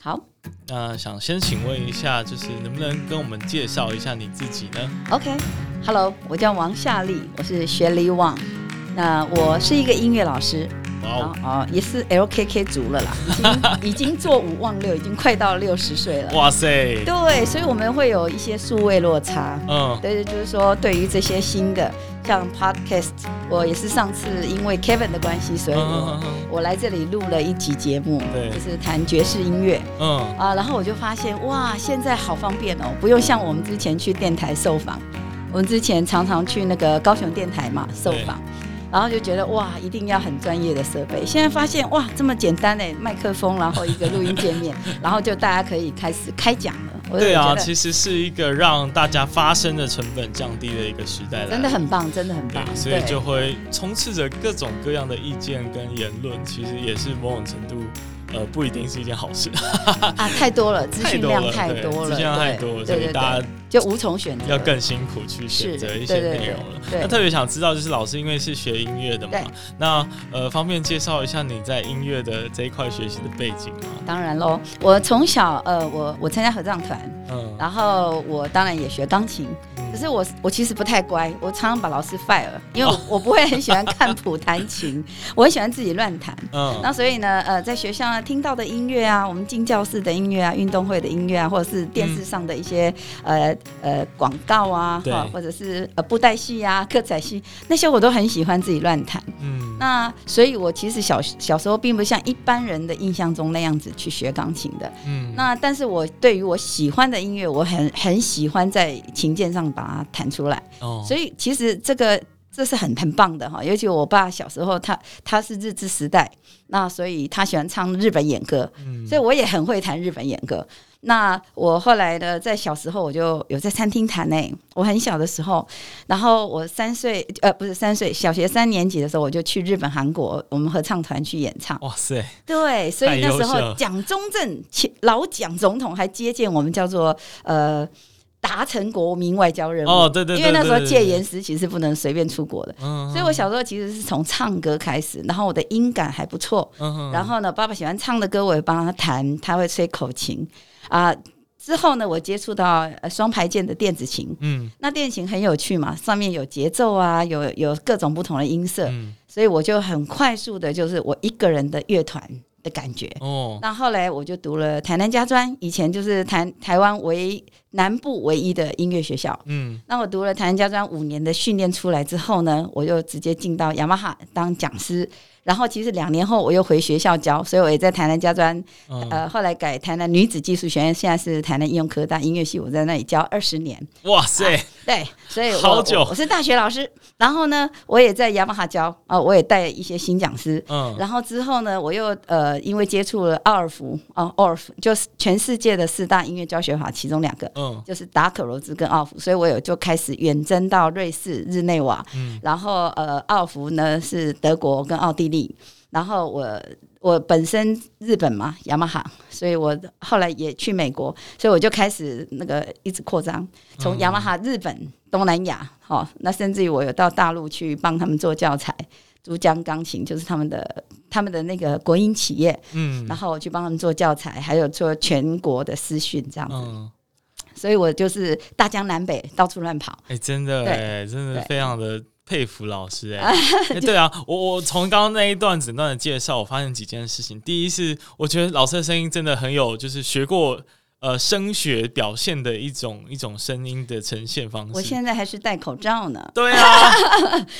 好那想先请问一下，就是能不能跟我们介绍一下你自己呢？，OK，Hello，我叫王夏丽，我是学理网，那我是一个音乐老师，哇哦，哦哦，也是 LKK 族了啦，已经 已经做五忘六，已经快到六十岁了。哇塞，对，所以我们会有一些数位落差。嗯，对，就是说对于这些新的像 Podcast，我也是上次因为 Kevin 的关系，所以我、来这里录了一集节目，对。就是谈爵士音乐。嗯。啊，然后我就发现哇，现在好方便哦，不用像我们之前去电台受访，我们之前常常去那个高雄电台嘛受访。然后就觉得哇，一定要很专业的设备。现在发现哇，这么简单哎，麦克风，然后一个录音界面，然后就大家可以开始开讲了。对啊，其实是一个让大家发声的成本降低的一个时代了真的很棒，真的很棒，。所以就会充斥着各种各样的意见跟言论，其实也是某种程度，呃，不一定是一件好事，啊，太多了，资讯量太多了，资讯量太多了，所以大家，就无从选择，要更辛苦去选择一些内容了。对那特别想知道，就是老师因为是学音乐的嘛，那呃，方便介绍一下你在音乐的这一块学习的背景吗？当然喽，我从小呃，我我参加合唱团，嗯，然后我当然也学钢琴，嗯可是我我其实不太乖，我常常把老师 fire，因为我,、我不会很喜欢看谱弹琴，我很喜欢自己乱弹。嗯那所以呢，呃，在学校呢听到的音乐啊，我们进教室的音乐啊，运动会的音乐啊，或者是电视上的一些、呃呃广告啊，或者是呃布袋戏啊、歌仔戏那些，我都很喜欢自己乱弹。嗯那所以，我其实小小时候并不像一般人的印象中那样子去学钢琴的。嗯那但是我对于我喜欢的音乐，我很很喜欢在琴键上把它弹出来。哦所以其实这个这是很很棒的哈。尤其我爸小时候他他是日治时代，那所以他喜欢唱日本演歌，嗯所以我也很会弹日本演歌。那我后来呢，在小时候我就有在餐厅弹呢、我很小的时候，然后我三岁呃不是三岁，小学三年级的时候我就去日本、韩国，我们合唱团去演唱。哇塞，对，所以那时候蒋中正前老蒋总统还接见我们，叫做呃达成国民外交任务。哦对对对因为那时候戒严时期是不能随便出国的，嗯所以我小时候其实是从唱歌开始，然后我的音感还不错，嗯然后呢，爸爸喜欢唱的歌我也帮他弹，他会吹口琴。啊。之后呢，我接触到呃双排键的电子琴，嗯。那电子琴很有趣嘛，上面有节奏啊，有有各种不同的音色，嗯。所以我就很快速的，就是我一个人的乐团的感觉。哦。那后来我就读了台南家专，以前就是台台湾唯南部唯一的音乐学校。嗯那我读了台南家专五年的训练出来之后呢，我就直接进到雅马哈当讲师。然后其实两年后我又回学校教，所以我也在台南家专，嗯呃，后来改台南女子技术学院，现在是台南应用科大音乐系，我在那里教二十年。哇塞，对，所以我好久我我是大学老师，然后呢，我也在雅马哈教啊、我也带一些新讲师。嗯然后之后呢，我又呃，因为接触了奥尔夫啊，奥尔夫就是全世界的四大音乐教学法其中两个，嗯。就是达可罗兹跟奥弗，所以我有就开始远征到瑞士、日内瓦，嗯。然后呃，奥弗呢是德国跟奥地利，然后我我本身日本嘛，雅马哈，所以我后来也去美国，所以我就开始那个一直扩张，从雅马哈、日本、东南亚，哦，那甚至于我有到大陆去帮他们做教材。珠江钢琴就是他们的他们的那个国营企业，嗯。然后我去帮他们做教材，还有做全国的私训这样子，嗯，所以我就是大江南北到处乱跑。哎，真的欸哎，真的非常的。佩服老师哎、欸 对啊，我我从刚刚那一段整段的介绍，我发现几件事情。第一是，我觉得老师的声音真的很有，就是学过呃声学表现的一种一种声音的呈现方式。我现在还是戴口罩呢，对啊，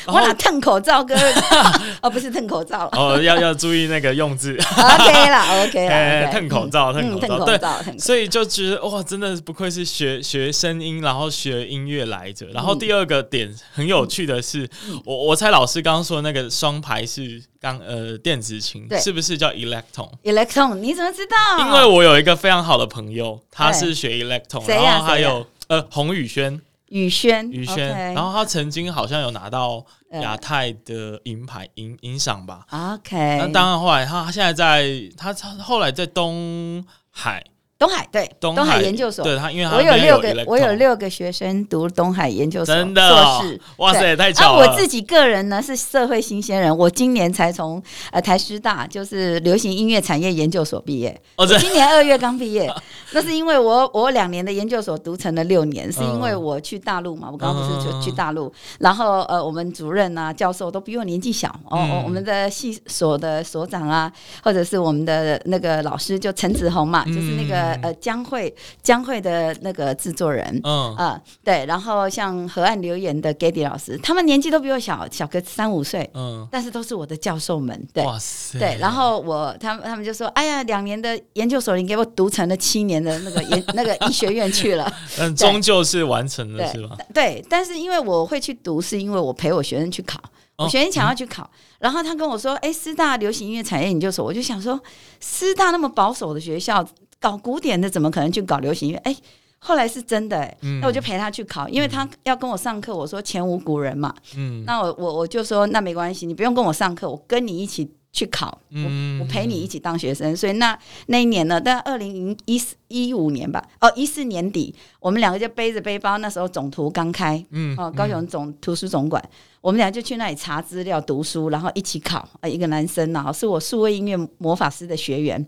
我 然后哪蹭口罩跟 哦不是蹭口罩。哦要要注意那个用字，，OK 啦 OK 哎，啦，蹭口罩，蹭嗯口罩，对。所以就觉得哇，真的不愧是学学声音，然后学音乐来着。然后嗯。第二个点很有趣的是，我我猜老师刚刚说那个双排是刚呃电子琴，是不是叫 electron？electron，你怎么知道？因为我有一个非常好的朋友，他是学 electron，然后还有呃洪宇轩，宇轩，宇轩，然后他曾经好像有拿到呃亚太的银牌银银赏吧。OK，那当然后来他他现在在他他后来在东海东海对东东海研究所，对他，因为他我有六个，我有六个学生读东海研究所真的哦硕士，哇塞，太巧了！我自己个人呢是社会新鲜人，我今年才从呃台师大就是流行音乐产业研究所毕业，哦，这我今年二月刚毕业，那是因为我我两年的研究所读成了六年，是因为嗯我去大陆嘛，我刚刚不是就嗯去大陆，然后呃我们主任啊教授都比我年纪小哦，嗯。哦我们的系所的所长啊，或者是我们的那个老师就陈子红嘛，就是那个嗯呃江会江会的那个制作人。嗯啊、对，然后像河岸留言的 Gady 老师，他们年纪都比我小，小个三五岁，嗯，但是都是我的教授们。对，哇塞，对，然后我他们他们就说：“哎呀，两年的研究所你给我读成了七年的那个研 那个医学院去了。但终究是完成了，是对吧？对，但是因为我会去读，是因为我陪我学生去考，哦我学生想要去考，然后他跟我说：“哎，师大流行音乐产业研究所。”我就想说，师大那么保守的学校，搞古典的怎么可能去搞流行音乐？哎。后来是真的哎、嗯那我就陪他去考，因为他要跟我上课。我说前无古人嘛，嗯那我我我就说那没关系，你不用跟我上课，我跟你一起去考，嗯我我陪你一起当学生。所以那那一年呢，但二零零一四一五年吧，哦一四年底，我们两个就背着背包，那时候总图刚开，嗯哦高雄总图书总馆，我们俩就去那里查资料、读书，然后一起考。呃，一个男生啊，是我数位音乐魔法师的学员。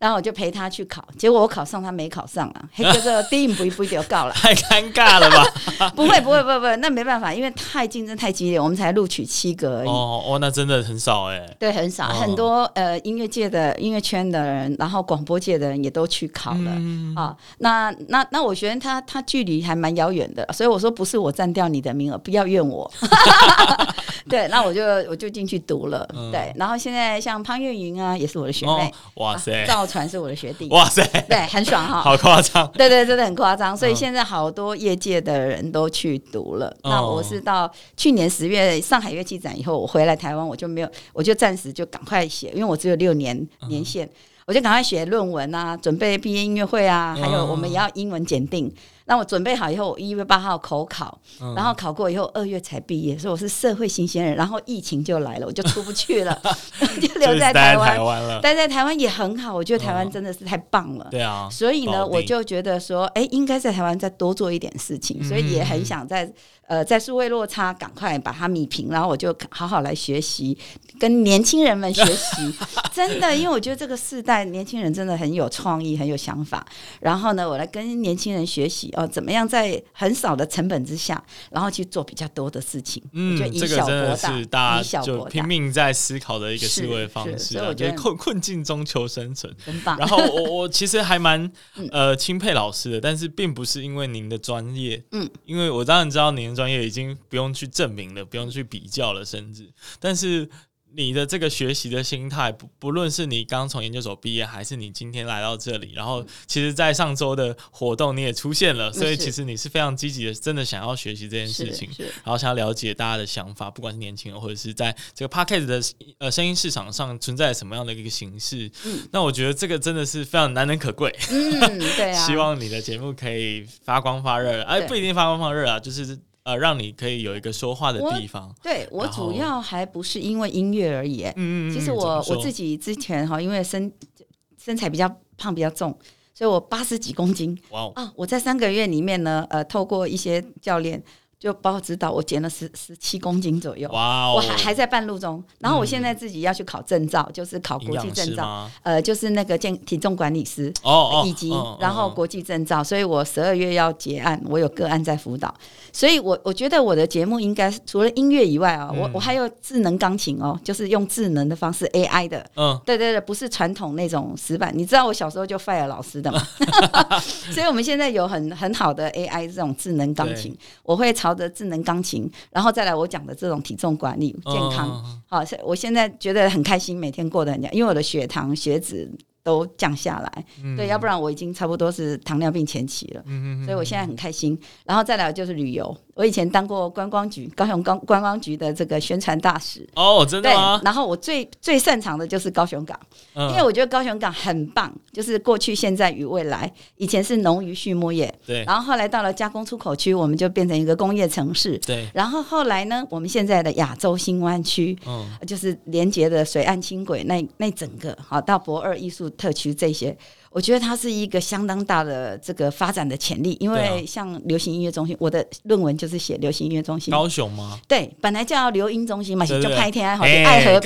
然后我就陪他去考，结果我考上，他没考上啊！嘿，这个第一不一步就告了。太尴尬了吧？不会，不会，不会，不会，那没办法，因为太竞争太激烈，我们才录取七个而已。哦哦，那真的很少哎。对，很少，哦很多呃音乐界的音乐圈的人，然后广播界的人也都去考了。嗯啊，那那那我觉得他他距离还蛮遥远的，所以我说不是我占掉你的名额，不要怨我。对，那我就我就进去读了，嗯对，然后现在像潘越云啊，也是我的学哦妹，，哇塞，赵传是我的学弟，哇塞，对，很爽哈。好夸张。对对，真的很夸张，所以嗯现在好多业界的人都去读了。那哦我是到去年十月上海乐器展以后，我回来台湾，我就没有，我就暂时就赶快写，因为我只有六年嗯年限，我就赶快写论文啊，准备毕业音乐会啊，还有嗯我们也要英文检定。那我准备好以后，我一月八号口考，嗯然后考过以后二月才毕业，所以我是社会新鲜人。然后疫情就来了，我就出不去了，就 就留在台湾。台湾了。待在台湾也很好，我觉得台湾嗯真的是太棒了。对啊，所以呢，我就觉得说，哎，应该在台湾再多做一点事情，所以也很想在呃在数位落差赶快把它米平，然后我就好好来学习，跟年轻人们学习，真的，因为我觉得这个世代年轻人真的很有创意，很有想法。然后呢，我来跟年轻人学习哦，怎么样在很少的成本之下，然后去做比较多的事情。嗯我觉得，以这个小真的博大，是大以小家就博大拼命在思考的一个思是维方式啊，所以我觉得困困境中求生存。很棒。然后我我其实还蛮 嗯呃钦佩老师的，但是并不是因为您的专业，嗯，因为我当然知道您的专业已经不用去证明了，不用去比较了，甚至，但是你的这个学习的心态，不不论是你刚从研究所毕业，还是你今天来到这里，然后其实，在上周的活动你也出现了，所以其实你是非常积极的，真的想要学习这件事情。然后想要了解大家的想法，不管是年轻人或者是在这个 p a c k e 的呃声音市场上存在什么样的一个形式，嗯那我觉得这个真的是非常难能可贵。嗯，对啊，希望你的节目可以发光发热，哎，不一定发光发热啊，就是呃，让你可以有一个说话的地方。对我主要还不是因为音乐而已，哎嗯嗯嗯，其实我我自己之前哈，因为身身材比较胖比较重，所以我八十几公斤哇哦，啊。我在三个月里面呢，呃，透过一些教练就帮我指导，我减了十十七公斤左右。哇哦，我还还在半路中，然后我现在自己要去考证照，就是考国际证照，呃，就是那个健体重管理师，哦哦，以及然后国际证照，所以我十二月要结案，我有个案在辅导，所以我我觉得我的节目应该是除了音乐以外啊，我嗯。我还有智能钢琴哦，就是用智能的方式 AI 的，嗯。对对对，不是传统那种死板。你知道我小时候就 fire 老师的嘛，所以我们现在有很很好的 AI 这种智能钢琴，我会朝着智能钢琴，然后再来我讲的这种体重管理、健康。嗯好，我现在觉得很开心，每天过得很，因为我的血糖、血脂都降下来。嗯对，要不然我已经差不多是糖尿病前期了。嗯嗯所以我现在很开心。然后再来就是旅游，我以前当过观光局高雄观观光局的这个宣传大使。哦，真的对吗，？然后我最最擅长的就是高雄港，因因为我觉得高雄港很棒，就是过去、现在与未来。以前是农渔畜牧业，对然后后来到了加工出口区，我们就变成一个工业城市。对，然后后来呢，我们现在的亚洲新湾区，嗯就是连接的水岸轻轨那那整个好到博二艺术特区这些，我觉得它是一个相当大的这个发展的潜力，因为像流行音乐中心，我的论文就是写流行音乐中心。高雄吗？对，本来叫流音中心嘛，就拍天爱好哎爱河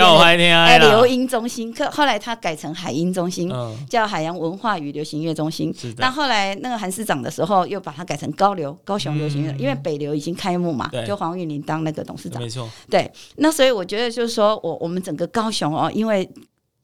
流音中心，可后来它改成海音中心，嗯，叫海洋文化与流行音乐中心。那，后来那个韩市长的时候，又把它改成高流高雄流行因为北流已经开幕嘛对，就黄玉玲当那个董事长。没错，对，那所以我觉得就是说我我们整个高雄哦，因为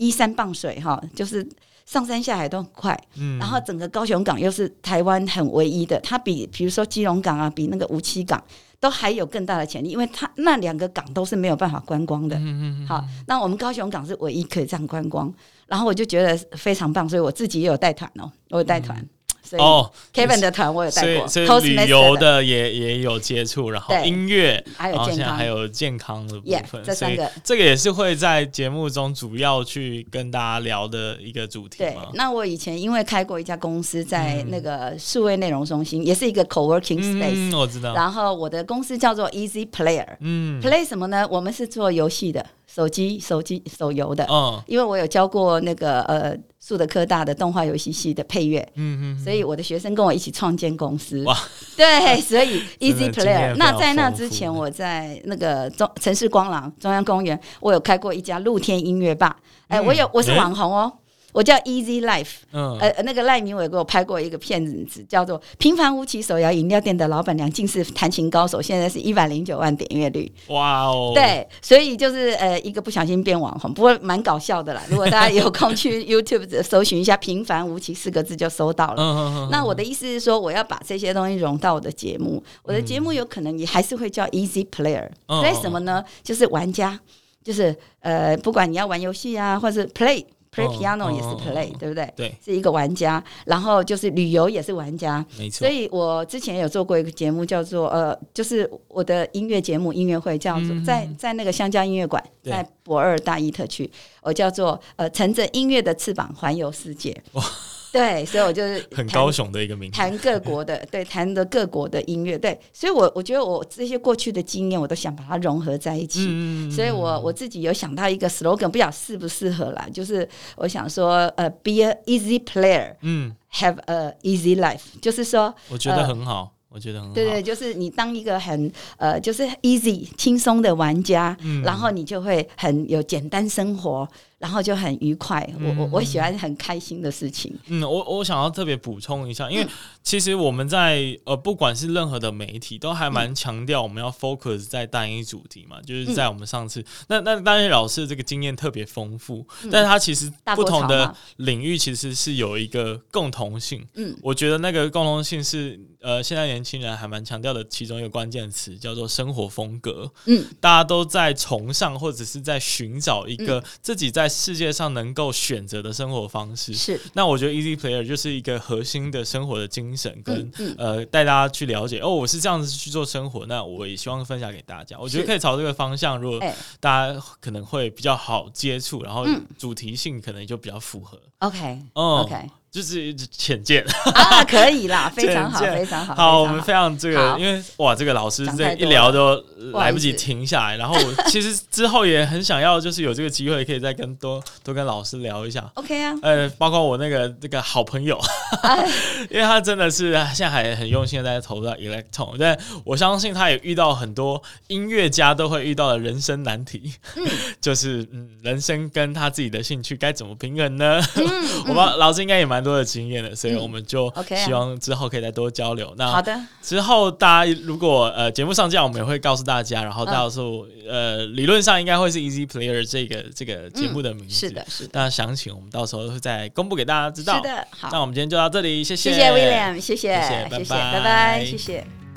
依山傍水哈，就是上山下海都很快，嗯，然后整个高雄港又是台湾很唯一的，它比比如说基隆港啊，比那个无锡港都还有更大的潜力，因为它那两个港都是没有办法观光的。嗯嗯嗯，好，那我们高雄港是唯一可以这样观光，然后我就觉得非常棒，所以我自己也有带团哦，我有带团，所以哦，Kevin 的团我有带过所以旅游的的也也有接触，然后音乐，还有健康还有健康的部 Yeah，分，这三个这个也是会在节目中主要去跟大家聊的一个主题对。，那我以前因为开过一家公司，在嗯那个数位内容中心，也是一个 co-working space，、嗯，我知道。然后我的公司叫做 Easy Player。嗯 Play 什么呢？我们是做游戏的，手机、手机、手游的。嗯因为我有教过那个呃树德科大的动画游戏系的配乐，嗯嗯，所以我的学生跟我一起创建公司。哇，对，所以 Easy Player。那在那之前，我在那个中城市光廊中央公园，我有开过一家露天音乐吧。哎、嗯我有我是诶网红哦。我叫 Easy Life，嗯呃，那个赖明伟给我拍过一个片子，叫做《平凡无奇手摇饮料店的老板娘竟是弹琴高手》，现在是一百零九万点阅率。哇哦，，对，所以就是呃一个不小心变网红，不过蛮搞笑的啦。如果大家有空去 YouTube 搜寻一下“平凡无奇”四个字就搜到了。嗯嗯嗯，那我的意思是说，我要把这些东西融到我的节目。我的节目有可能也还是会叫 Easy Player，嗯 play 什么呢？就是玩家，就是呃，不管你要玩游戏啊，或是 play piano 也是 play，嗯对不对？对，是一个玩家，然后就是旅游也是玩家，没错所，以我之前有做过一个节目，叫做呃，就是我的音乐节目音乐会，叫做、嗯。在在那个香蕉音乐馆，在博二大一特区，我叫做呃乘着音乐的翅膀环游世界。哇 对，所以我就是很高雄的一个名字。谈各国的，对，谈的各国的音乐，对，所以我我觉得我这些过去的经验，我都想把它融合在一起。嗯所以我我自己有想到一个 slogan，不晓得适不适合啦，就是我想说，呃，be a easy player, 嗯，have a easy life，就是说，我觉得很好，我觉得很好。对对，就是你当一个很呃，就是 easy 轻松的玩家，嗯然后你就会很有简单生活，然后就很愉快。我我我喜欢很开心的事情。嗯，我我想要特别补充一下，嗯因为其实我们在呃，不管是任何的媒体，都还嗯。蛮强调我们要 focus 在单一主题嘛，就是在我们上次，那那当然老师这个经验特别丰富，但是他其实不同的领域其实是有一个共同性，嗯，我觉得那个共同性是呃，现在年轻人还蛮强调的其中一个关键词叫做生活风格，嗯，大家都在崇尚或者是在寻找一个自己在世界上能够选择的生活方式，是，那我觉得 Easy Player 就是一个核心的生活的精神，跟、嗯嗯。呃带大家去了解哦，我是这样子去做生活，那我也希望分享给大家。我觉得可以朝这个方向，如果哎。大家可能会比较好接触，然后嗯。主题性可能就比较符合。OK，嗯。OK 就是浅见。啊，可以啦，非常好，非常好，好，我们非常这个，因为哇，这个老师这一聊都来不及停下来。然后我其实之后也很想要，就是有这个机会可以再跟多多跟老师聊一下。OK 啊，呃，包括我那个那个好朋友，哎。因为他真的是现在还很用心的在投入到 Electron，但我相信他也遇到很多音乐家都会遇到的人生难题，就是嗯，人生跟他自己的兴趣该怎么平衡呢？我们老师应该也蛮多的经验的，所以我们就希望之后可以再多交流。那好的，之后大家如果呃节目上架，我们也会告诉大家，然后嗯到时候、呃理论上应该会是 Easy Player 这个这个节目的名字。是的，是的，那详情我们到时候会再公布给大家知道。是的，好那，我们今天就到这里，谢谢谢谢 William，谢谢，谢谢拜拜，谢谢。